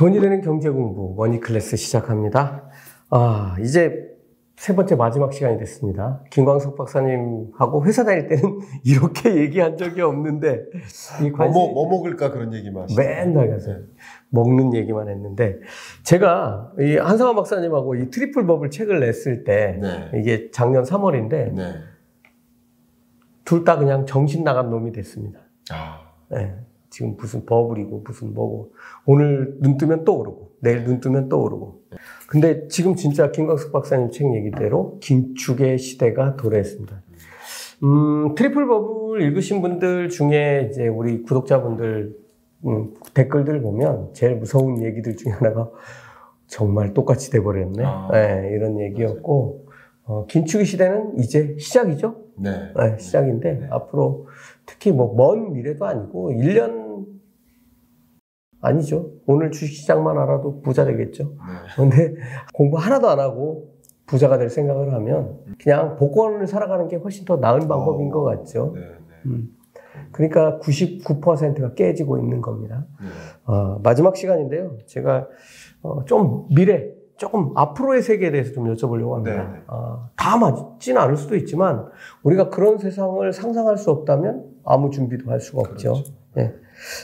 돈이 되는 경제 공부 머니 클래스 시작합니다. 아, 이제 세 번째 마지막 시간이 됐습니다. 김광석 박사님하고 회사 다닐 때는 이렇게 얘기한 적이 없는데 이 관심 뭐, 뭐, 뭐 먹을까 그런 얘기만 맨날 가서 먹는 얘기만 했는데 제가 이 한상원 박사님하고 이 트리플 버블 책을 냈을 때 네. 이게 작년 3월인데 네. 둘다 그냥 정신 나간 놈이 됐습니다. 아. 네. 지금 무슨 버블이고 무슨 뭐고 오늘 눈 뜨면 또 오르고 내일 눈 뜨면 또 오르고 근데 지금 진짜 김광석 박사님 책 얘기대로 긴축의 시대가 도래했습니다. 음, 트리플 버블 읽으신 분들 중에 이제 우리 구독자분들 음, 댓글들 보면 제일 무서운 얘기들 중에 하나가 정말 똑같이 돼버렸네. 아, 네, 이런 얘기였고 어, 긴축의 시대는 이제 시작이죠. 네. 네 시작인데 네. 앞으로 특히 뭐 먼 미래도 아니고 1년 아니죠. 오늘 주식시장만 알아도 부자 되겠죠. 네. 그런데 공부 하나도 안 하고 부자가 될 생각을 하면 그냥 복권을 살아가는 게 훨씬 더 나은 방법인 어, 것 같죠. 네, 네. 음. 그러니까 99%가 깨지고 있는 겁니다. 네. 어, 마지막 시간인데요. 제가 어, 좀 미래, 조금 앞으로의 세계에 대해서 좀 여쭤보려고 합니다. 네. 어, 다 맞지는 않을 수도 있지만 우리가 그런 세상을 상상할 수 없다면 아무 준비도 할 수가 없죠. 그렇죠. 네.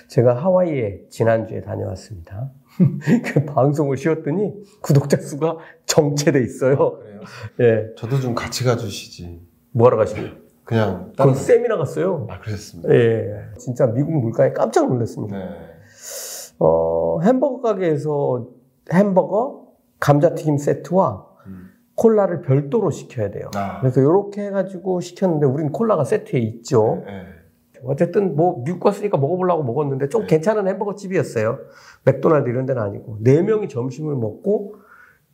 제가 하와이에 지난주에 다녀왔습니다. 그 방송을 쉬었더니 구독자 수가 정체돼 있어요. 아, 그래요? 예. 저도 좀 같이 가주시지. 뭐하러 가시요 그냥 다른 세미나 갔어요. 아 그랬습니다. 예. 진짜 미국 물가에 깜짝 놀랐습니다. 네. 어, 햄버거 가게에서 햄버거 감자튀김 세트와 음. 콜라를 별도로 시켜야 돼요. 아. 그래서 이렇게 해가지고 시켰는데 우린 콜라가 세트에 있죠. 네. 어쨌든 뭐 미국 갔으니까 먹어보려고 먹었는데 좀 네. 괜찮은 햄버거 집이었어요. 맥도날드 이런 데는 아니고 네 명이 점심을 먹고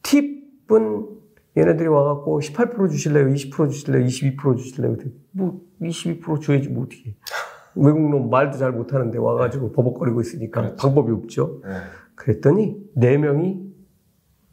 팁은 얘네들이 와갖고 18% 주실래요? 20% 주실래요? 22% 주실래요? 뭐22% 줘야지 뭐 어떻게 외국 놈 말도 잘 못하는데 와가지고 네. 버벅거리고 있으니까 그렇죠. 방법이 없죠. 네. 그랬더니 네 명이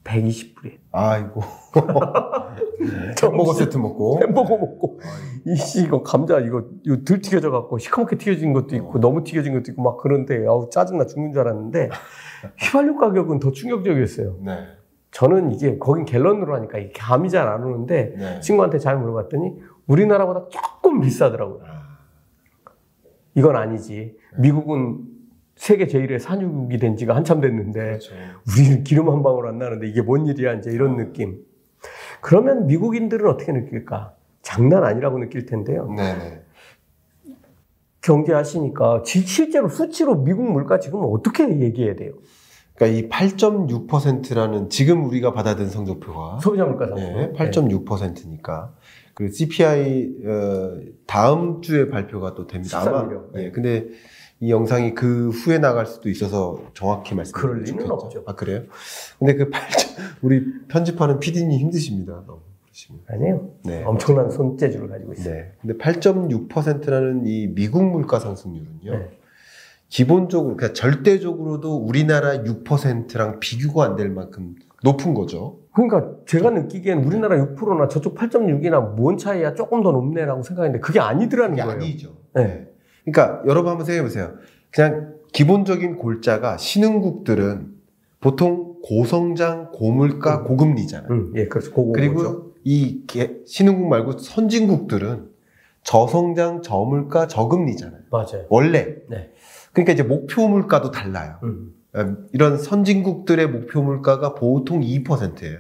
120불이에요. 아이고. 햄버거 세트 먹고. 햄버거 먹고. 이씨, 이거 감자, 이거, 이거 덜 튀겨져 갖고, 시커멓게 튀겨진 것도 있고, 어. 너무 튀겨진 것도 있고, 막 그런데, 아우, 짜증나 죽는 줄 알았는데, 휘발유 가격은 더 충격적이었어요. 네. 저는 이게, 거긴 갤런으로 하니까 이게 감이 잘 안 오는데, 네. 친구한테 잘 물어봤더니, 우리나라보다 조금 비싸더라고요. 아. 이건 아니지. 미국은 세계 제일의 산유국이 된 지가 한참 됐는데 그렇죠. 우리는 기름 한 방울 안 나는데 이게 뭔 일이야 이제 이런 느낌. 그러면 미국인들은 어떻게 느낄까? 장난 아니라고 느낄 텐데요. 네네. 경제하시니까 실제로 수치로 미국 물가 지금 어떻게 얘기해야 돼요? 그러니까 이 8.6%라는 지금 우리가 받아든 성적표가 소비자 물가 상승 네, 8.6%니까 그 CPI 어, 다음 주에 발표가 또 됩니다. 아마 예. 근데 이 영상이 그 후에 나갈 수도 있어서 정확히 말씀드리죠. 그럴 리는 없죠. 아, 그래요? 근데 그 8점, 우리 편집하는 PD님 힘드십니다. 너무. 아니에요. 네. 엄청난 손재주를 가지고 있어요. 네. 근데 8.6%라는 이 미국 물가 상승률은요. 네. 기본적으로, 그러니까 절대적으로도 우리나라 6%랑 비교가 안 될 만큼 높은 거죠. 그러니까 제가 느끼기엔 우리나라 6%나 저쪽 8.6이나 뭔 차이야 조금 더 높네라고 생각했는데 그게 아니더라는 그게 거예요. 아니죠. 네. 그러니까 여러분 한번 생각해 보세요. 그냥 기본적인 골자가 신흥국들은 보통 고성장, 고물가, 음. 고금리잖아요. 음, 예, 그렇죠. 그리고 이 신흥국 말고 선진국들은 저성장, 저물가, 저금리잖아요. 맞아요. 원래. 네. 그러니까 이제 목표 물가도 달라요. 음. 음 이런 선진국들의 목표 물가가 보통 2%예요.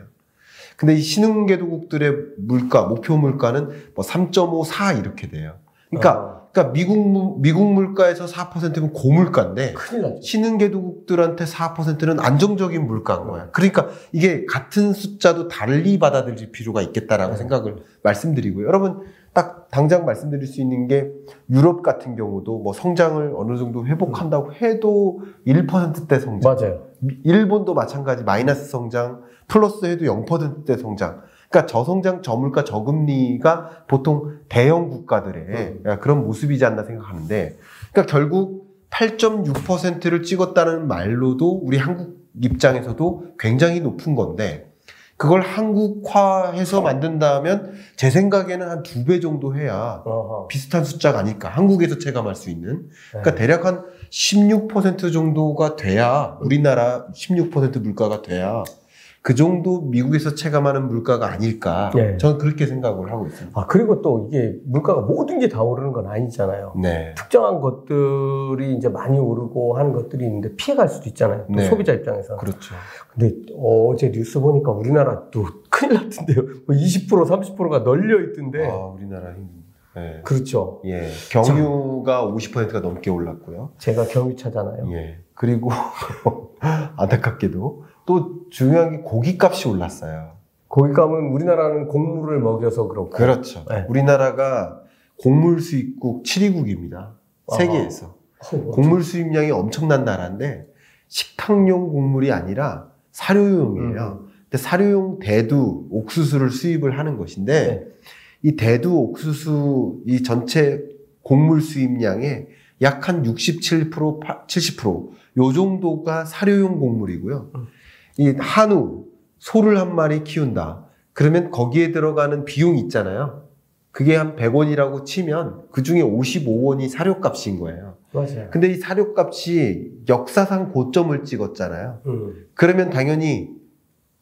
근데 이 신흥개도국들의 물가, 목표 물가는 뭐 3.5, 4 이렇게 돼요. 그러니까 아. 그러니까 미국 미국 물가에서 4%면 고물가인데 신흥개도국들한테 4%는 안정적인 물가인 거야. 그러니까 이게 같은 숫자도 달리 받아들일 필요가 있겠다라고 네. 생각을 말씀드리고요. 여러분 딱 당장 말씀드릴 수 있는 게 유럽 같은 경우도 뭐 성장을 어느 정도 회복한다고 해도 1%대 성장. 맞아요. 일본도 마찬가지 마이너스 성장, 플러스 해도 0%대 성장. 그러니까 저성장, 저물가, 저금리가 보통 대형 국가들의 음. 그런 모습이지 않나 생각하는데, 그러니까 결국 8.6%를 찍었다는 말로도 우리 한국 입장에서도 굉장히 높은 건데, 그걸 한국화해서 만든다면 제 생각에는 한 두 배 정도 해야 어허. 비슷한 숫자가 아닐까. 한국에서 체감할 수 있는. 그러니까 네. 대략 한 16% 정도가 돼야 우리나라 16% 물가가 돼야 그 정도 미국에서 체감하는 물가가 아닐까. 네. 저는 그렇게 생각을 하고 있습니다. 아, 그리고 또 이게 물가가 모든 게 다 오르는 건 아니잖아요. 네. 특정한 것들이 이제 많이 오르고 하는 것들이 있는데 피해갈 수도 있잖아요. 또 네. 소비자 입장에서. 그렇죠. 근데 어제 뉴스 보니까 우리나라 또 큰일 났던데요. 뭐 20% 30%가 널려 있던데. 아, 우리나라 힘. 네. 그렇죠. 예. 경유가 50%가 넘게 올랐고요. 제가 경유차잖아요. 예. 그리고 안타깝게도 또 중요한 게 고기값이 올랐어요. 거기감은 우리나라는 곡물을 먹여서 그렇고. 그렇죠. 네. 우리나라가 곡물 수입국 7위국입니다. 세계에서. 어, 곡물 수입량이 엄청난 나라인데 식탁용 곡물이 아니라 사료용이에요. 음. 근데 사료용 대두, 옥수수를 수입을 하는 것인데 네. 이 대두, 옥수수 이 전체 곡물 수입량의 약 한 67%, 70%요 정도가 사료용 곡물이고요. 음. 이 한우, 소를 한 마리 키운다. 그러면 거기에 들어가는 비용 있잖아요. 그게 한 100원이라고 치면 그 중에 55원이 사료값인 거예요. 맞아요. 근데 이 사료값이 역사상 고점을 찍었잖아요. 음. 그러면 당연히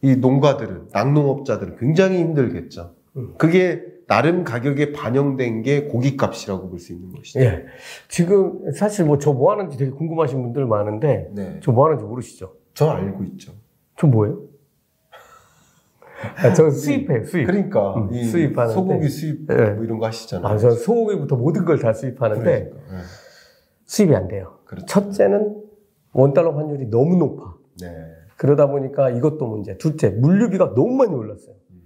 이 농가들은, 낙농업자들은 굉장히 힘들겠죠. 음. 그게 나름 가격에 반영된 게 고기값이라고 볼 수 있는 것이죠. 예. 지금 사실 뭐 저 뭐 하는지 되게 궁금하신 분들 많은데 네. 저뭐 하는지 모르시죠? 저 알고 있죠. 저 뭐예요? 아, 저 수입해요, 수입. 그러니까 음, 이 수입하는데. 소고기 수입 네. 뭐 이런 거 하시잖아요. 아, 저 소고기부터 모든 걸 다 수입하는데 그러니까. 네. 수입이 안 돼요. 그렇죠. 첫째는 원달러 환율이 너무 높아. 네. 그러다 보니까 이것도 문제. 둘째, 물류비가 너무 많이 올랐어요. 음.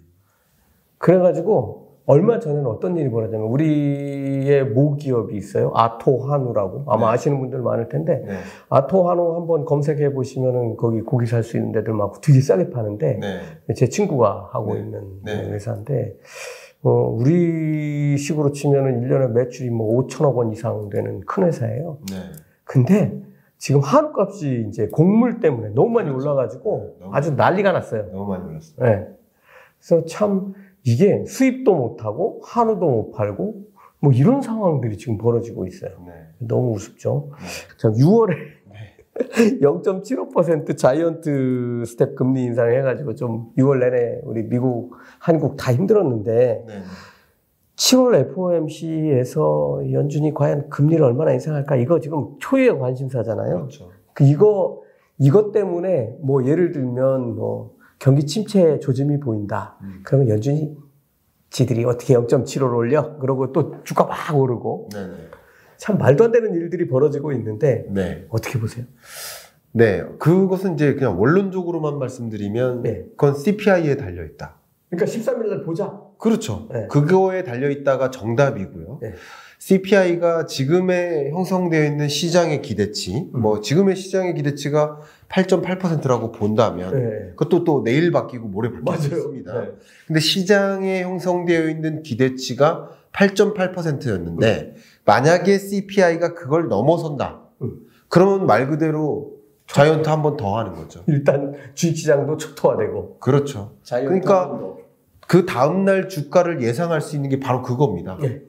그래가지고 얼마 전에는 어떤 일이 벌어졌냐면 우리의 모기업이 있어요. 아토한우라고. 아마 네. 아시는 분들 많을 텐데 네. 아토한우 한번 검색해 보시면은 거기 고기 살 수 있는 데들 많고 되게 싸게 파는데 네. 제 친구가 하고 네. 있는 네. 회사인데 어, 우리 식으로 치면은 1년에 매출이 뭐 5천억 원 이상 되는 큰 회사예요. 네. 근데 지금 한우 값이 이제 곡물 때문에 너무 많이 그렇죠. 올라가지고 너무 아주 난리가 났어요. 너무 많이 올랐어요. 네. 그래서 참 이게 수입도 못하고 한우도 못 팔고 뭐 이런 상황들이 지금 벌어지고 있어요. 네. 너무 우습죠. 네. 자, 6월에 0.75% 자이언트 스텝 금리 인상을 해가지고 좀 6월 내내 우리 미국, 한국 다 힘들었는데 네. 7월 FOMC에서 연준이 과연 금리를 얼마나 인상할까 이거 지금 초유의 관심사잖아요. 그렇죠. 그 이거 이것 때문에 뭐 예를 들면 뭐 경기 침체 조짐이 보인다. 음. 그러면 연준이 지들이 어떻게 0.75를 올려? 그러고 또 주가 막 오르고 네. 네. 참 말도 안 되는 일들이 벌어지고 있는데 네. 어떻게 보세요? 네. 그것은 이제 그냥 원론적으로만 말씀드리면 네. 그건 CPI에 달려 있다. 그러니까 13일 날 보자. 그렇죠. 네. 그거에 달려 있다가 정답이고요. 네. CPI가 지금의 형성되어 있는 시장의 기대치, 음. 뭐 지금의 시장의 기대치가 8.8%라고 본다면 네. 그것도 또 내일 바뀌고 모레. 있습니다. 네. 근데 시장에 형성되어 있는 기대치가 8.8%였는데 만약에 CPI가 그걸 넘어선다. 음. 그러면 말 그대로 자이언트 한 번 더 하는 거죠. 일단 주식시장도 촉토화되고 그렇죠. 자이언트 그러니까 한번 더. 그 다음날 주가를 예상할 수 있는 게 바로 그겁니다. 네.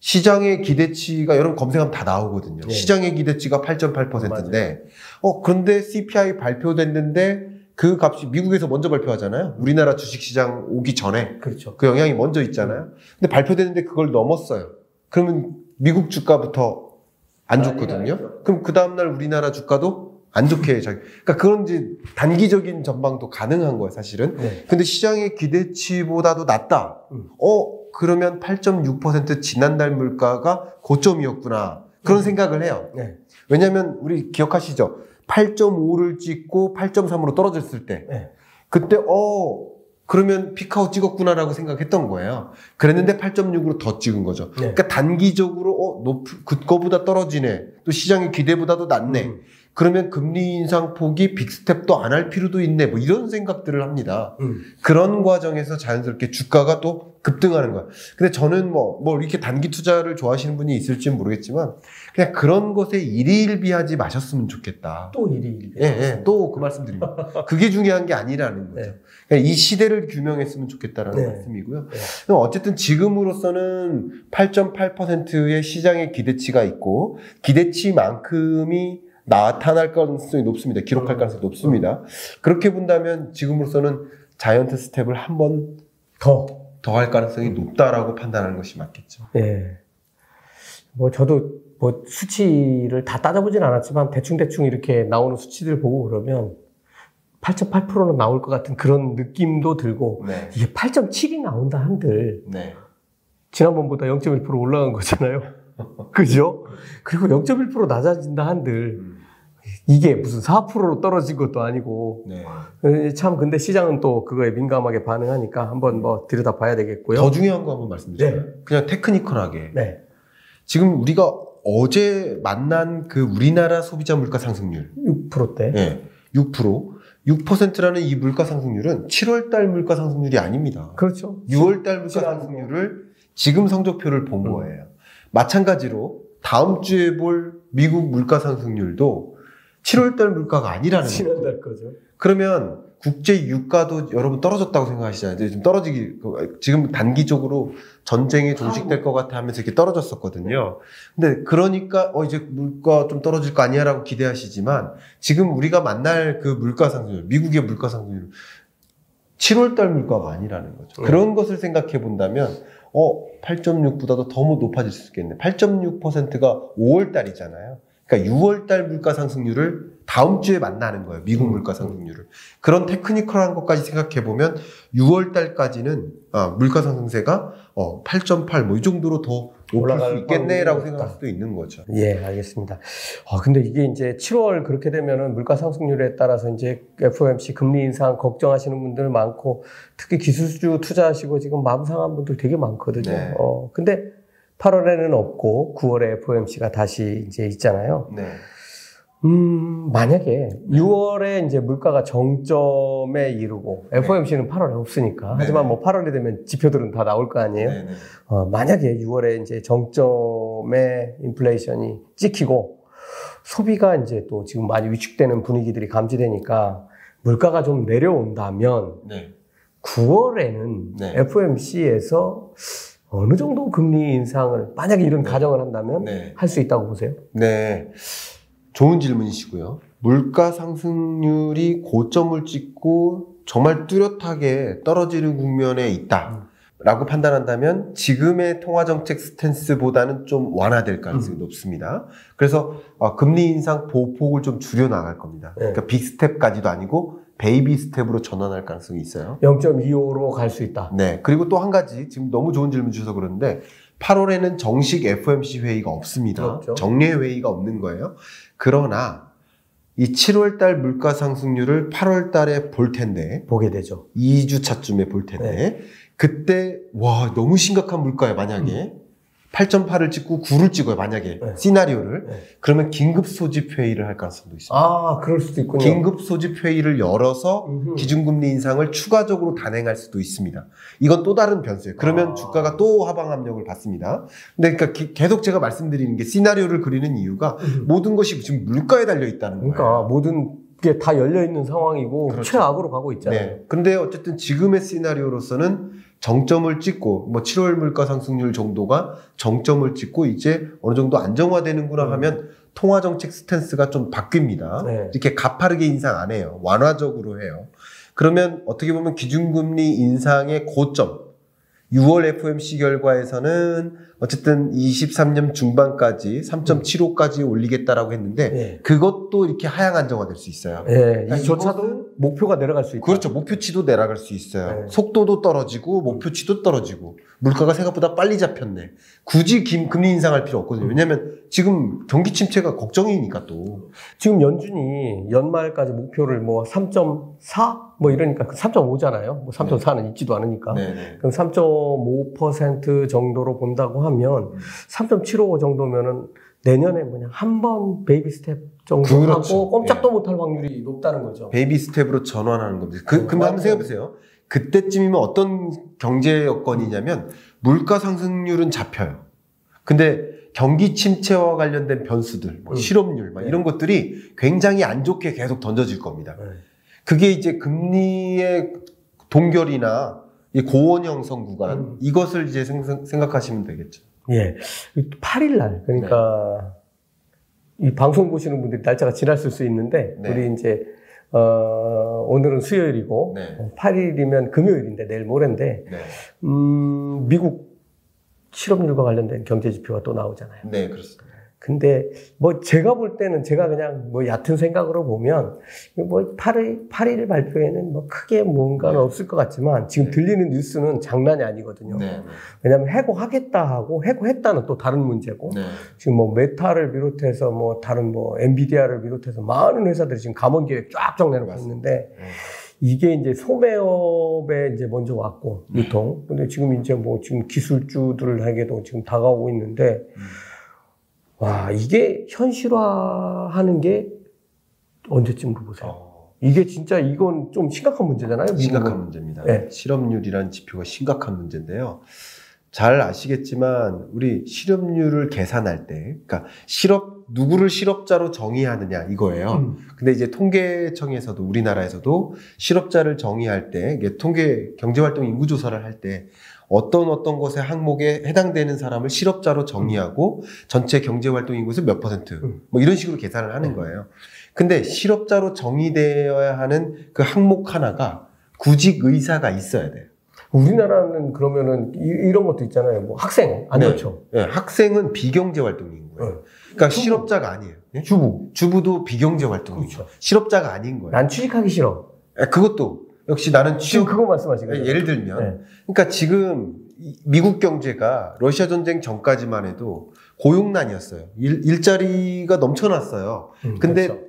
시장의 기대치가 여러분 검색하면 다 나오거든요. 네. 시장의 기대치가 8.8%인데 어 그런데 CPI 발표됐는데 그 값이 미국에서 먼저 발표하잖아요. 우리나라 주식시장 오기 전에 그렇죠. 그 영향이 먼저 있잖아요. 근데 발표됐는데 그걸 넘었어요. 그러면 미국 주가부터 안 난리가 좋거든요. 나죠. 그럼 그 다음날 우리나라 주가도 안 좋게 자 그러니까 그런 이제 단기적인 전망도 가능한 거예요, 사실은. 네. 근데 시장의 기대치보다도 낮다. 음. 어, 그러면 8.6% 지난달 물가가 고점이었구나. 그런 음. 생각을 해요. 네. 왜냐면 우리 기억하시죠? 8.5를 찍고 8.3으로 떨어졌을 때. 네. 그때, 어, 그러면 피카오 찍었구나라고 생각했던 거예요. 그랬는데 8.6으로 더 찍은 거죠. 네. 그러니까 단기적으로, 어, 높, 그거보다 떨어지네. 또 시장의 기대보다도 낮네. 음. 그러면 금리 인상 폭이 빅스텝도 안 할 필요도 있네. 뭐 이런 생각들을 합니다. 음. 그런 과정에서 자연스럽게 주가가 또 급등하는 거야. 근데 저는 뭐, 뭐 이렇게 단기 투자를 좋아하시는 분이 있을지는 모르겠지만 그냥 그런 것에 일희일비하지 마셨으면 좋겠다. 또 일희일비. 예, 예. 또 그 말씀 드립니다. 그게 중요한 게 아니라는 거죠. 네. 그러니까 이 시대를 규명했으면 좋겠다라는 네. 말씀이고요. 네. 어쨌든 지금으로서는 8.8%의 시장의 기대치가 있고 기대치만큼이 나타날 가능성이 높습니다. 기록할 음. 가능성이 높습니다. 그렇게 본다면 지금으로서는 자이언트 스텝을 한 번 더 더 할 가능성이 높다라고 판단하는 것이 맞겠죠. 예. 뭐 저도 뭐 수치를 다 따져보진 않았지만 대충대충 이렇게 나오는 수치들 보고 그러면 8.8%는 나올 것 같은 그런 느낌도 들고 네. 이게 8.7이 나온다 한들 네. 지난번보다 0.1% 올라간 거잖아요. 그죠? 그리고 0.1% 낮아진다 한들 음. 이게 무슨 4%로 떨어진 것도 아니고 네. 참 근데 시장은 또 그거에 민감하게 반응하니까 한번 뭐 들여다 봐야 되겠고요. 더 중요한 거 한번 말씀드릴까요? 네. 그냥 테크니컬하게. 네. 지금 우리가 어제 만난 그 우리나라 소비자 물가 상승률 6%대. 네. 6%. 6%라는 이 물가 상승률은 7월 달 물가 상승률이 아닙니다. 그렇죠. 6월 달 물가 상승률을 지금 성적표를 본 음. 거예요. 마찬가지로 다음 주에 볼 미국 물가 상승률도 7월 달 물가가 아니라는 거죠. 지난달 거죠. 그러면 국제 유가도 여러분 떨어졌다고 생각하시잖아요. 지금 떨어지기 지금 단기적으로 전쟁이 종식될 것 같아 하면서 이렇게 떨어졌었거든요. 근데 그러니까 어 이제 물가 좀 떨어질 거 아니야라고 기대하시지만 지금 우리가 만날 그 물가 상승률, 미국의 물가 상승률 7월 달 물가가 아니라는 거죠. 네. 그런 것을 생각해 본다면 어 8.6보다도 더 높아질 수 있겠네. 8.6%가 5월 달이잖아요. 그러니까 6월 달 물가 상승률을 다음 주에 만나는 거예요. 미국 음. 물가 상승률을. 그런 테크니컬한 것까지 생각해 보면 6월 달까지는 아, 물가 상승세가 어, 8.8 뭐 이 정도로 더 높을 수 있겠네라고 생각할 수도 있는 거죠. 예, 알겠습니다. 아, 근데 이게 이제 7월 그렇게 되면은 물가 상승률에 따라서 이제 FOMC 금리 인상 걱정하시는 분들 많고 특히 기술주 투자하시고 지금 마음 상한 분들 되게 많거든요. 네. 어, 근데 8월에는 없고 9월에 FOMC가 다시 이제 있잖아요. 네. 음, 만약에 네. 6월에 이제 물가가 정점에 이르고 네. FOMC는 8월에 없으니까 네. 하지만 뭐 8월이 되면 지표들은 다 나올 거 아니에요. 네, 네. 어, 만약에 6월에 이제 정점에 인플레이션이 찍히고 소비가 이제 또 지금 많이 위축되는 분위기들이 감지되니까 물가가 좀 내려온다면 9월에는 FOMC에서 어느 정도 금리 인상을 만약에 이런 네. 가정을 한다면 네. 할수 있다고 보세요? 네. 좋은 질문이시고요. 물가 상승률이 고점을 찍고 정말 뚜렷하게 떨어지는 국면에 있다. 라고 판단한다면 지금의 통화정책 스탠스보다는 좀 완화될 가능성이 음. 높습니다. 그래서 어, 금리 인상 보폭을 좀 줄여 나갈 겁니다. 네. 그러니까 빅스텝까지도 아니고 베이비 스텝으로 전환할 가능성이 있어요. 0.25로 갈 수 있다. 네. 그리고 또 한 가지 지금 너무 좋은 질문 주셔서 그러는데 8월에는 정식 FOMC 회의가 없습니다. 그렇죠. 정례 회의가 없는 거예요. 그러나 이 7월 달 물가 상승률을 8월 달에 볼 텐데 보게 되죠. 2주 차쯤에 볼 텐데 네. 그때 와 너무 심각한 물가에 만약에 음. 8.8을 찍고 9를 찍어요, 만약에. 네. 시나리오를. 네. 그러면 긴급 소집 회의를 할 가능성도 있습니다. 아, 그럴 수도 있군요. 긴급 소집 회의를 열어서 음흠. 기준금리 인상을 추가적으로 단행할 수도 있습니다. 이건 또 다른 변수예요. 그러면 아. 주가가 또 하방 압력을 받습니다. 근데 그러니까 기, 계속 제가 말씀드리는 게 시나리오를 그리는 이유가 음흠. 모든 것이 지금 물가에 달려 있다는 거예요. 그러니까 모든 게 다 열려 있는 상황이고 그렇죠. 최악으로 가고 있잖아요. 네. 근데 어쨌든 지금의 시나리오로서는 정점을 찍고 뭐 7월 물가 상승률 정도가 정점을 찍고 이제 어느 정도 안정화되는구나 음. 하면 통화 정책 스탠스가 좀 바뀝니다. 네. 이렇게 가파르게 인상 안 해요. 완화적으로 해요. 그러면 어떻게 보면 기준금리 인상의 고점 6월 FOMC 결과에서는 어쨌든 23년 중반까지 3.75까지 올리겠다라고 했는데 네. 그것도 이렇게 하향 안정화 될 수 있어요. 네. 그러니까 이조차도 목표가 내려갈 수 있다. 그렇죠. 목표치도 내려갈 수 있어요. 네. 속도도 떨어지고 목표치도 떨어지고 물가가 생각보다 빨리 잡혔네. 굳이 김, 금리 인상할 필요 없거든요. 왜냐하면 지금 경기 침체가 걱정이니까 또 지금 연준이 연말까지 목표를 뭐 3.4 뭐 이러니까 3.5잖아요. 뭐 3.4는 있지도 않으니까. 네네. 그럼 3.5% 정도로 본다고 하면 음. 3.75 정도면은 내년에 뭐냐 한 번 베이비 스텝 정도 그렇죠. 하고 꼼짝도 예. 못할 확률이 높다는 거죠. 베이비 스텝으로 전환하는 겁니다. 그, 어, 그럼 한번 생각해 보세요. 그때쯤이면 어떤 경제 여건이냐면 물가 상승률은 잡혀요. 근데 경기 침체와 관련된 변수들, 뭐 음. 실업률, 막 네. 이런 것들이 굉장히 안 좋게 계속 던져질 겁니다. 네. 그게 이제 금리의 동결이나 고원 형성 구간 음. 이것을 이제 생각하시면 되겠죠. 예. 8일 날 그러니까 네. 이 방송 보시는 분들이 날짜가 지났을 수 있는데 네. 우리 이제 어, 오늘은 수요일이고 네. 8일이면 금요일인데 내일 모레인데 네. 음, 미국 실업률과 관련된 경제 지표가 또 나오잖아요. 네, 그렇습니다. 근데 뭐 제가 볼 때는 제가 그냥 뭐 얕은 생각으로 보면 뭐 8일, 8일 발표에는 뭐 크게 뭔가는 네. 없을 것 같지만 지금 네. 들리는 뉴스는 장난이 아니거든요. 네. 왜냐하면 해고하겠다 하고 해고했다는 또 다른 문제고 네. 지금 뭐 메타를 비롯해서 뭐 다른 뭐 엔비디아를 비롯해서 많은 회사들이 지금 감원 계획 쫙쫙 내놓고. 있는데 네. 이게 이제 소매업에 이제 먼저 왔고 네. 유통. 근데 지금 이제 뭐 지금 기술주들에게도 지금 다가오고 있는데 음. 와 이게 현실화하는 게 언제쯤으로 보세요? 어. 이게 진짜 이건 좀 심각한 문제잖아요. 미국은. 심각한 문제입니다. 네. 실업률이란 지표가 심각한 문제인데요. 잘 아시겠지만 우리 실업률을 계산할 때, 그러니까 실업 누구를 실업자로 정의하느냐 이거예요. 음. 근데 이제 통계청에서도 우리나라에서도 실업자를 정의할 때 통계 경제활동 인구 조사를 할 때 어떤 어떤 것의 항목에 해당되는 사람을 실업자로 정의하고 전체 경제 활동 인구에서 몇 퍼센트 음. 뭐 이런 식으로 계산을 하는 네. 거예요. 근데 실업자로 정의되어야 하는 그 항목 하나가 구직 의사가 있어야 돼요. 우리나라는 그러면은 이, 런 것도 있잖아요. 뭐 학생 안 네. 그렇죠? 네. 학생은 비경제 활동인 거예요. 네. 그러니까 주부. 실업자가 아니에요. 네? 주부. 주부도 비경제 활동이죠. 그렇죠. 실업자가 아닌 거예요. 난 취직하기 싫어. 네, 그것도 역시 나는 취업 그거 말씀하신 거예요. 예를 들면 네. 그러니까 지금 미국 경제가 러시아 전쟁 전까지만 해도 고용난이었어요. 일, 자리가 넘쳐났어요. 음, 근데 그렇죠.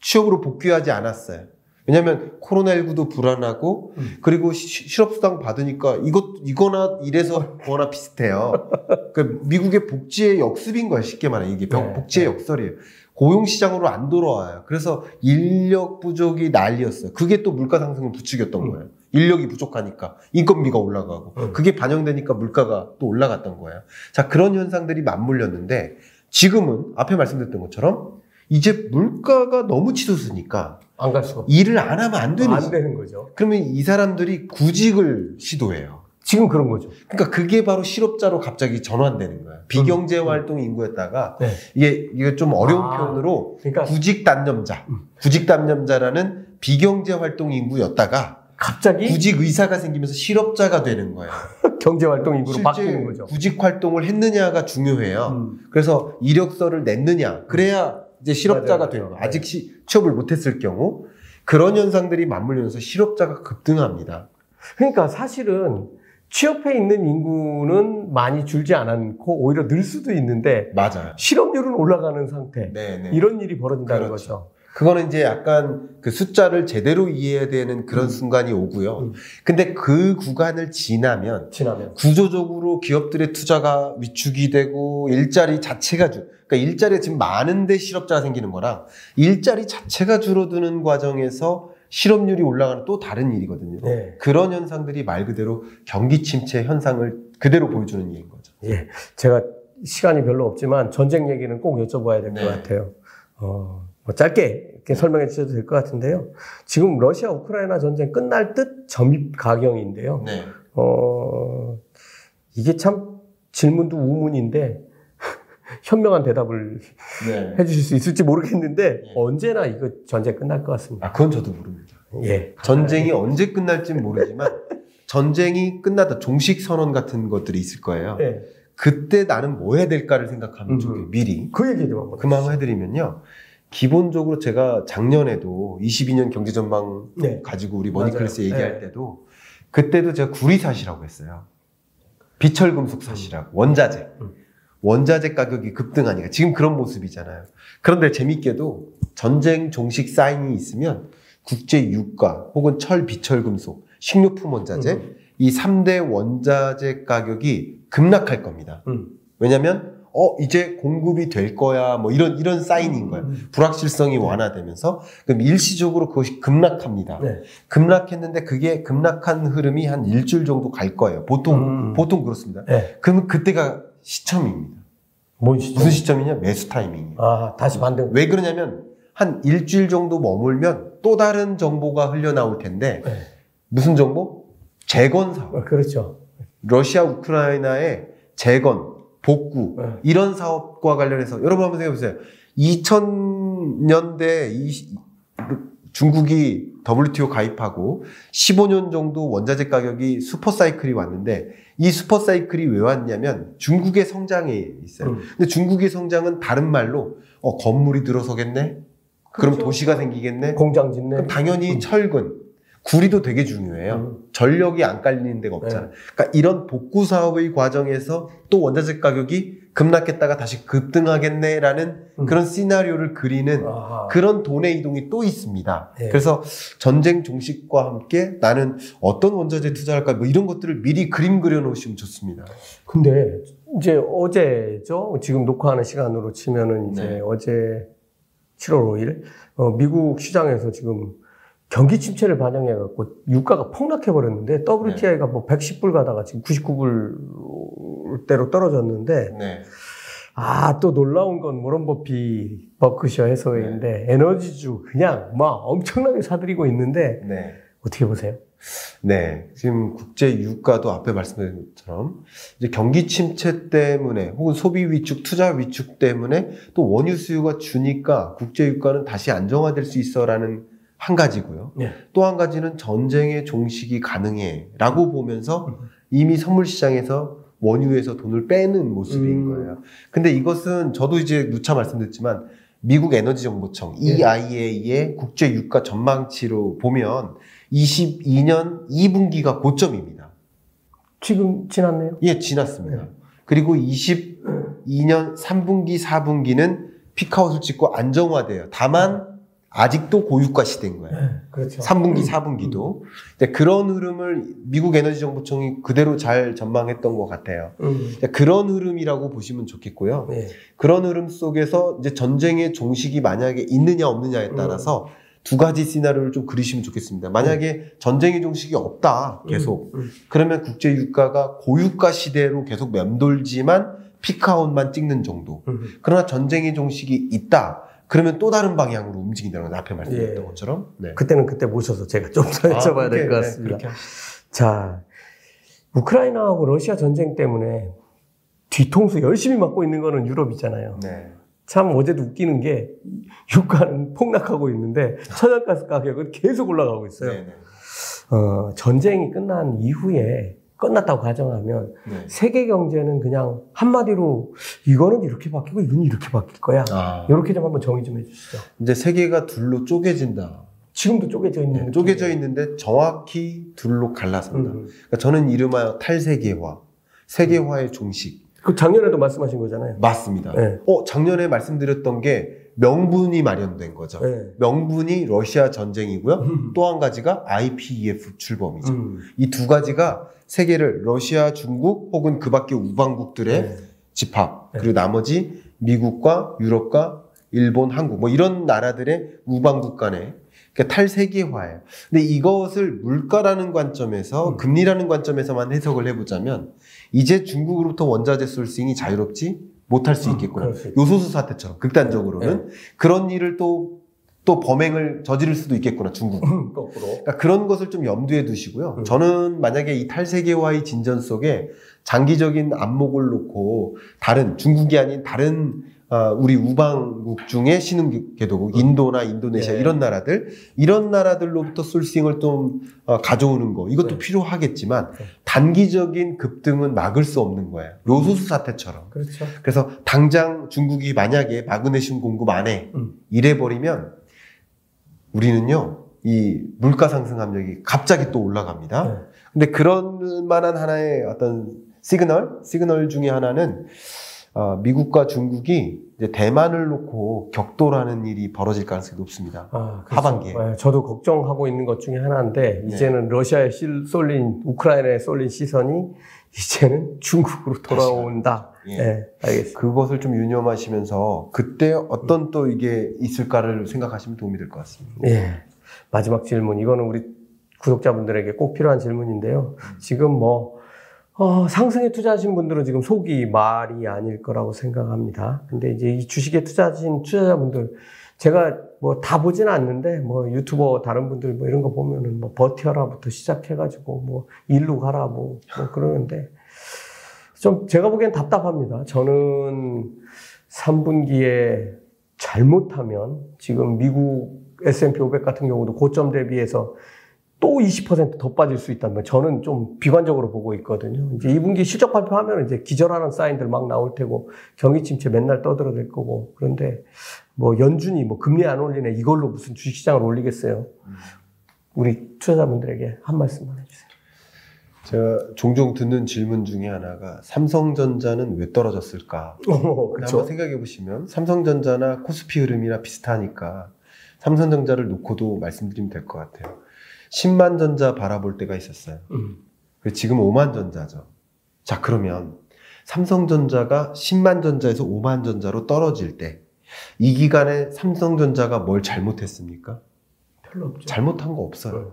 취업으로 복귀하지 않았어요. 왜냐하면 코로나19도 불안하고 음. 그리고 실업수당 받으니까 이것 이거나 이래서 뭐나 비슷해요. 그러니까 미국의 복지의 역습인 거야 쉽게 말해 이게 네. 복지의 역설이에요. 고용 시장으로 안 돌아와요. 그래서 인력 부족이 난리였어요. 그게 또 물가 상승을 부추겼던 음. 거예요. 인력이 부족하니까 인건비가 올라가고 음. 그게 반영되니까 물가가 또 올라갔던 거예요. 자 그런 현상들이 맞물렸는데 지금은 앞에 말씀드렸던 것처럼 이제 물가가 너무 치솟으니까 안 갈 수가 일을 안 하면 안 되는, 안 되는 거죠. 그러면 이 사람들이 구직을 시도해요. 지금 그런 거죠. 그러니까 그게 바로 실업자로 갑자기 전환되는 거야. 비경제 음. 활동 인구였다가 네. 이게 이게 좀 어려운 아, 표현으로 그러니까, 구직 단념자, 음. 구직 단념자라는 비경제 활동 인구였다가 갑자기 구직 의사가 생기면서 실업자가 되는 거예요. 경제 활동 인구로 바뀌는 거죠. 구직 활동을 했느냐가 중요해요. 음. 그래서 이력서를 냈느냐 그래야 이제 실업자가. 되는 거예요. 아직 시, 취업을 못했을 경우 그런 현상들이 맞물리면서 실업자가 급등합니다. 그러니까 사실은 취업해 있는 인구는 많이 줄지 않고 오히려 늘 수도 있는데 맞아요. 실업률은 올라가는 상태. 네네. 네. 이런 일이 벌어진다는 그렇죠. 거죠. 그거는 이제 약간 그 숫자를 제대로 이해해야 되는 그런 음. 순간이 오고요. 음. 근데 그 구간을 지나면, 지나면 구조적으로 기업들의 투자가 위축이 되고 일자리 자체가 줄 그러니까 일자리가 지금 많은데 실업자가 생기는 거랑 일자리 자체가 줄어드는 과정에서 실업률이 올라가는 또 다른 일이거든요. 네. 그런 현상들이 말 그대로 경기 침체 현상을 그대로 보여주는 일인 거죠. 예. 제가 시간이 별로 없지만 전쟁 얘기는 꼭 여쭤봐야 될것 네. 같아요. 어, 뭐 짧게 이렇게 설명해 주셔도 될 것 같은데요. 지금 러시아 우크라이나 전쟁 끝날 듯 점입 가경인데요. 네. 어, 이게 참 질문도 우문인데 현명한 대답을 네. 해주실 수 있을지 모르겠는데 네. 언제나 이거 전쟁 끝날 것 같습니다. 아 그건 저도 모릅니다. 예. 전쟁이 언제 끝날지는 모르지만 전쟁이 끝나다 종식 선언 같은 것들이 있을 거예요. 네. 그때 나는 뭐 해야 될까를 생각하는 음, 쪽에 미리 그 얘기 좀 한번 그만 해드리면요. 기본적으로 제가 작년에도 22년 경제 전망 네. 가지고 우리 머니클래스 얘기할 네. 때도 그때도 제가 구리사시라고 했어요. 비철금속 사시라고 원자재. 음. 원자재 가격이 급등하니까 지금 그런 모습이잖아요. 그런데 재밌게도 전쟁 종식 사인이 있으면 국제 유가 혹은 철, 비철 금속, 식료품 원자재 음. 이 3대 원자재 가격이 급락할 겁니다. 음. 왜냐면 어 이제 공급이 될 거야 뭐 이런 이런 사인인 거예요. 음. 불확실성이 네. 완화되면서 그럼 일시적으로 그것이 급락합니다. 네. 급락했는데 그게 급락한 흐름이 한 일주일 정도 갈 거예요. 보통 음. 보통 그렇습니다. 네. 그러면 그때가 시점입니다. 뭔 시점? 무슨 시점이냐? 매수 타이밍이에요. 아 다시 반등. 왜 그러냐면 한 일주일 정도 머물면 또 다른 정보가 흘러나올 텐데 네. 무슨 정보? 재건 사업. 어, 그렇죠. 러시아 우크라이나의 재건 복구 네. 이런 사업과 관련해서 여러분 한번 생각해 보세요. 2000년대 이, 중국이 WTO 가입하고 15년 정도 원자재 가격이 슈퍼 사이클이 왔는데 이 슈퍼 사이클이 왜 왔냐면 중국의 성장에 있어요. 음. 근데 중국의 성장은 다른 말로 어, 건물이 들어서겠네. 그럼 그렇죠. 도시가 생기겠네. 공장 짓네. 그럼 당연히 음. 철근, 구리도 되게 중요해요. 음. 전력이 안 깔리는 데가 없잖아. 네. 그러니까 이런 복구 사업의 과정에서 또 원자재 가격이 급락했다가 다시 급등하겠네라는 음. 그런 시나리오를 그리는 아하. 그런 돈의 이동이 또 있습니다. 네. 그래서 전쟁 종식과 함께 나는 어떤 원자재 투자할까 뭐 이런 것들을 미리 그림 그려 놓으시면 좋습니다. 근데 이제 어제죠. 지금 녹화하는 시간으로 치면은 이제 네. 어제 7월 5일 어, 미국 시장에서 지금 경기 침체를 반영해 갖고 유가가 폭락해 버렸는데 WTI가 네. 뭐 110불 가다가 지금 99불대로 떨어졌는데 네. 아, 또 놀라운 건 모런 버피 버크셔 해서웨인데 네. 에너지주 그냥 막 엄청나게 사들이고 있는데 네. 어떻게 보세요? 네. 지금 국제 유가도 앞에 말씀드린 것처럼 이제 경기 침체 때문에 혹은 소비 위축, 투자 위축 때문에 또 원유 수요가 주니까 국제 유가는 다시 안정화될 수 있어라는 한 가지고요. 네. 또한 가지는 전쟁의 종식이 가능해라고 보면서 이미 선물 시장에서 원유에서 돈을 빼는 모습인 음. 거예요. 근데 이것은 저도 이제 누차 말씀드렸지만 미국 에너지 정보청 네. EIA의 국제 유가 전망치로 보면 22년 2분기가 고점입니다. 지금 지났네요? 예, 지났습니다. 네. 그리고 22년 3분기, 4분기는 피크아웃을 찍고 안정화돼요. 다만 아직도 고유가 시대인 거예요. 네, 그렇죠. 3분기, 4분기도. 음. 그런 흐름을 미국 에너지 정보청이 그대로 잘 전망했던 것 같아요. 음. 그런 흐름이라고 보시면 좋겠고요. 네. 그런 흐름 속에서 이제 전쟁의 종식이 만약에 있느냐 없느냐에 따라서 음. 두 가지 시나리오를 좀 그리시면 좋겠습니다. 만약에 음. 전쟁의 종식이 없다, 계속. 음, 음. 그러면 국제 유가가 고유가 시대로 계속 맴돌지만 피크아웃만 찍는 정도. 그러나 전쟁의 종식이 있다. 그러면 또 다른 방향으로 움직인다는 건 앞에 말씀드렸던 예. 것처럼. 네. 그때는 그때 모셔서 제가 좀 더 여쭤봐야 아, 될것 네, 같습니다. 네, 자, 우크라이나하고 러시아 전쟁 때문에 뒤통수 열심히 맞고 있는 거는 유럽이잖아요. 네. 참 어제도 웃기는 게 유가는 폭락하고 있는데 천연가스 가격은 계속 올라가고 있어요. 네, 네. 어, 전쟁이 끝난 이후에 끝났다고 가정하면 네. 세계 경제는 그냥 한마디로 이거는 이렇게 바뀌고 이건 이렇게 바뀔 거야. 아. 이렇게 좀 한번 정의 좀 해주시죠. 이제 세계가 둘로 쪼개진다. 지금도 쪼개져 있는 네, 쪼개져 있는데 정확히 둘로 갈라선다. 음. 그러니까 저는 이름하여 탈세계화, 세계화의 종식. 그 작년에도 말씀하신 거잖아요. 맞습니다. 네. 어 작년에 말씀드렸던 게 명분이 마련된 거죠. 네. 명분이 러시아 전쟁이고요. 음. 또한 가지가 IPEF 출범이죠. 음. 이두 가지가 세계를 러시아, 중국 혹은 그 밖의 우방국들의 네. 집합 네. 그리고 나머지 미국과 유럽과 일본, 한국 뭐 이런 나라들의 우방국 간의 그러니까 탈세계화예요. 근데 이것을 물가라는 관점에서 음. 금리라는 관점에서만 해석을 해보자면 이제 중국으로부터 원자재 솔싱이 자유롭지 못할 수 음, 있겠구나. 음, 요소수 사태처럼 극단적으로는 네. 그런 일을 또 또 범행을 저지를 수도 있겠구나 중국. 음, 거꾸로. 그러니까 그런 것을 좀 염두에 두시고요. 음. 저는 만약에 이 탈세계화의 진전 속에 장기적인 안목을 놓고 다른 중국이 아닌 다른 어, 우리 우방국 중에 신흥 개도국, 음. 인도나 인도네시아 네. 이런 나라들, 이런 나라들로부터 솔싱을 좀 어, 가져오는 거, 이것도 네. 필요하겠지만, 네. 단기적인 급등은 막을 수 없는 거예요. 요소수 사태처럼. 그렇죠. 그래서 당장 중국이 만약에 마그네슘 공급 안 해, 음. 이래 버리면 우리는요, 이 물가 상승 압력이 갑자기 또 올라갑니다. 네. 근데 그런 만한 하나의 어떤 시그널, 시그널 중에 하나는, 어, 미국과 중국이 대만을 놓고 격돌하는 일이 벌어질 가능성이 높습니다. 아, 그렇죠. 하반기에. 네, 저도 걱정하고 있는 것 중에 하나인데 네. 이제는 러시아에 쏠린 우크라이나에 쏠린 시선이 이제는 중국으로 돌아온다. 예. 네, 알겠습니다. 그것을 좀 유념하시면서 그때 어떤 또 이게 있을까를 생각하시면 도움이 될 것 같습니다. 예. 마지막 질문. 이거는 우리 구독자분들에게 꼭 필요한 질문인데요. 지금 뭐 어, 상승에 투자하신 분들은 지금 속이 말이 아닐 거라고 생각합니다. 근데 이제 이 주식에 투자하신 투자자분들, 제가 뭐 다 보지는 않는데, 뭐 유튜버 다른 분들 뭐 이런 거 보면은 뭐 버텨라부터 시작해가지고 뭐 일로 가라 뭐, 뭐 그러는데, 좀 제가 보기엔 답답합니다. 저는 3분기에 잘못하면 지금 미국 S&P 500 같은 경우도 고점 대비해서 또 20%더 빠질 수 있다면 저는 좀 비관적으로 보고 있거든요. 이제 2분기 실적 발표하면 이제 기절하는 사인들 막 나올 테고 경기 침체 맨날 떠들어댈 거고 그런데 뭐 연준이 뭐 금리 안 올리네 이걸로 무슨 주식시장을 올리겠어요. 우리 투자자분들에게 한 말씀만 해주세요. 제가 종종 듣는 질문 중에 하나가 삼성전자는 왜 떨어졌을까? 어, 한번 생각해 보시면 삼성전자나 코스피 흐름이나 비슷하니까 삼성전자를 놓고도 말씀드리면 될 것 같아요. 10만 전자 바라볼 때가 있었어요. 음. 지금 5만 전자죠. 자, 그러면 삼성전자가 10만 전자에서 5만 전자로 떨어질 때 이 기간에 삼성전자가 뭘 잘못했습니까? 별로 없죠. 잘못한 거 없어요. 네.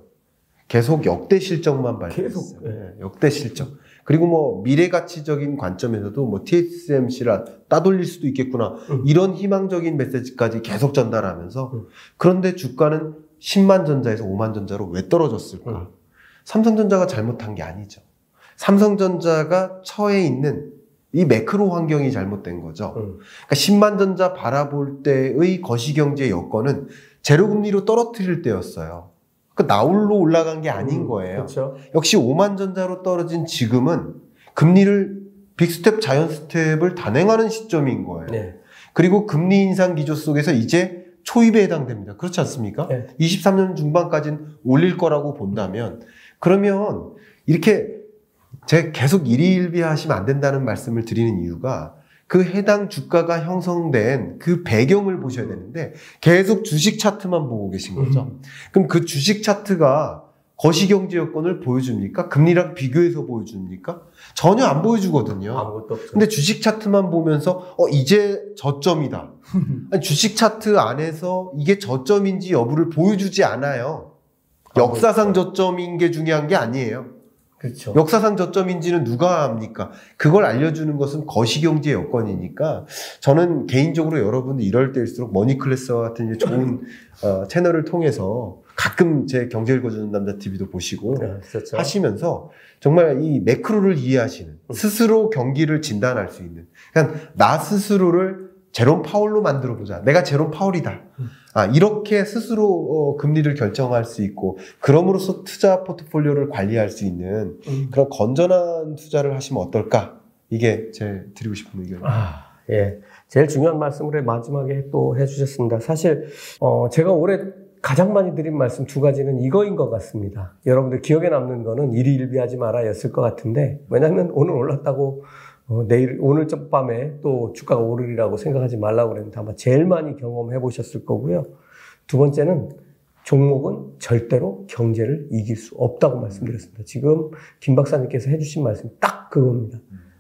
계속 역대 실적만 발표했어요. 네. 역대 실적. 그리고 뭐 미래 가치적인 관점에서도 뭐 TSMC라 따돌릴 수도 있겠구나. 음. 이런 희망적인 메시지까지 계속 전달하면서 음. 그런데 주가는 10만 전자에서 5만 전자로 왜 떨어졌을까? 음. 삼성전자가 잘못한 게 아니죠. 삼성전자가 처해 있는 이 매크로 환경이 잘못된 거죠. 음. 그러니까 10만 전자 바라볼 때의 거시경제 여건은 제로금리로 떨어뜨릴 때였어요. 그 나홀로 올라간 게 아닌 음, 거예요. 그렇죠. 역시 5만 전자로 떨어진 지금은 금리를 빅스텝 자이언트 스텝을 단행하는 시점인 거예요. 네. 그리고 금리 인상 기조 속에서 이제 초입에 해당됩니다. 그렇지 않습니까? 네. 23년 중반까지는 올릴 거라고 본다면 그러면 이렇게 제가 계속 일희일비하시면 안 된다는 말씀을 드리는 이유가 그 해당 주가가 형성된 그 배경을 보셔야 되는데 계속 주식 차트만 보고 계신 거죠. 음. 그럼 그 주식 차트가 거시경 제 여건을 보여줍니까? 금리랑 비교해서 보여줍니까? 전혀 안 보여주거든요. 아무것도 없죠. 근데 주식 차트만 보면서 어 이제 저점이다. 주식 차트 안에서 이게 저점인지 여부를 보여주지 않아요. 역사상 저점인 게 중요한 게 아니에요. 그렇죠. 역사상 저점인지는 누가 합니까? 그걸 알려주는 것은 거시경제 여건이니까 저는 개인적으로 여러분들 이럴 때일수록 머니클래스와 같은 좋은 어, 채널을 통해서 가끔 제 경제 읽어주는 남자 TV도 보시고 네, 그렇죠. 하시면서 정말 이 매크로를 이해하시는 음. 스스로 경기를 진단할 수 있는 그냥 나 스스로를 제롬 파울로 만들어 보자. 내가 제롬 파울이다. 음. 아, 이렇게 스스로 어, 금리를 결정할 수 있고 그럼으로써 투자 포트폴리오를 관리할 수 있는 음. 그런 건전한 투자를 하시면 어떨까? 이게 제 드리고 싶은 의견입니다. 아, 예. 제일 중요한 말씀을 마지막에 또 해주셨습니다. 사실 어, 제가 올해 가장 많이 드린 말씀 두 가지는 이거인 것 같습니다. 여러분들 기억에 남는 거는 일희일비하지 마라였을 것 같은데 왜냐하면 오늘 올랐다고 어, 내일 오늘 밤에 또 주가가 오르리라고 생각하지 말라고 그랬는데 아마 제일 많이 경험해 보셨을 거고요. 두 번째는 종목은 절대로 경제를 이길 수 없다고 말씀드렸습니다. 지금 김 박사님께서 해주신 말씀 딱 그겁니다.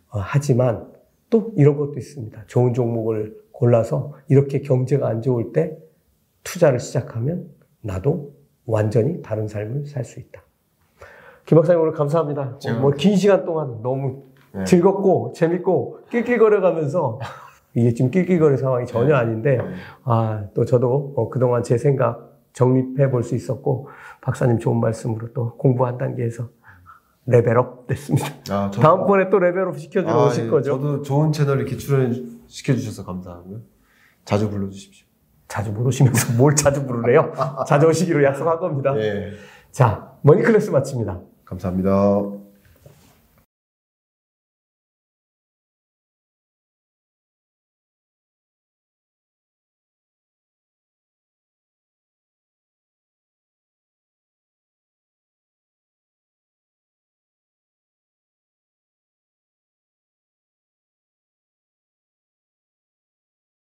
어, 하지만 또 이런 것도 있습니다. 좋은 종목을 골라서 이렇게 경제가 안 좋을 때 투자를 시작하면 나도 완전히 다른 삶을 살 수 있다. 김 박사님 오늘 감사합니다. 뭐 긴 시간 동안 너무 네. 즐겁고 재밌고 낄낄거려가면서 이게 지금 낄낄거릴 상황이 전혀 네. 아닌데 네. 아또 저도 어, 그동안 제 생각 정립해 볼 수 있었고 박사님 좋은 말씀으로 또 공부 한 단계에서 level up 됐습니다. 아, 저도, 다음번에 또 level up 시켜주러 아, 오실 예, 거죠? 저도 좋은 채널 이렇게 출연 시켜주셔서 감사하고요. 자주 불러주십시오. 자주 못 오시면서 뭘 자주 부르래요? 자주 오시기로 약속한 겁니다. 예. 자, 머니클래스 마칩니다. 감사합니다.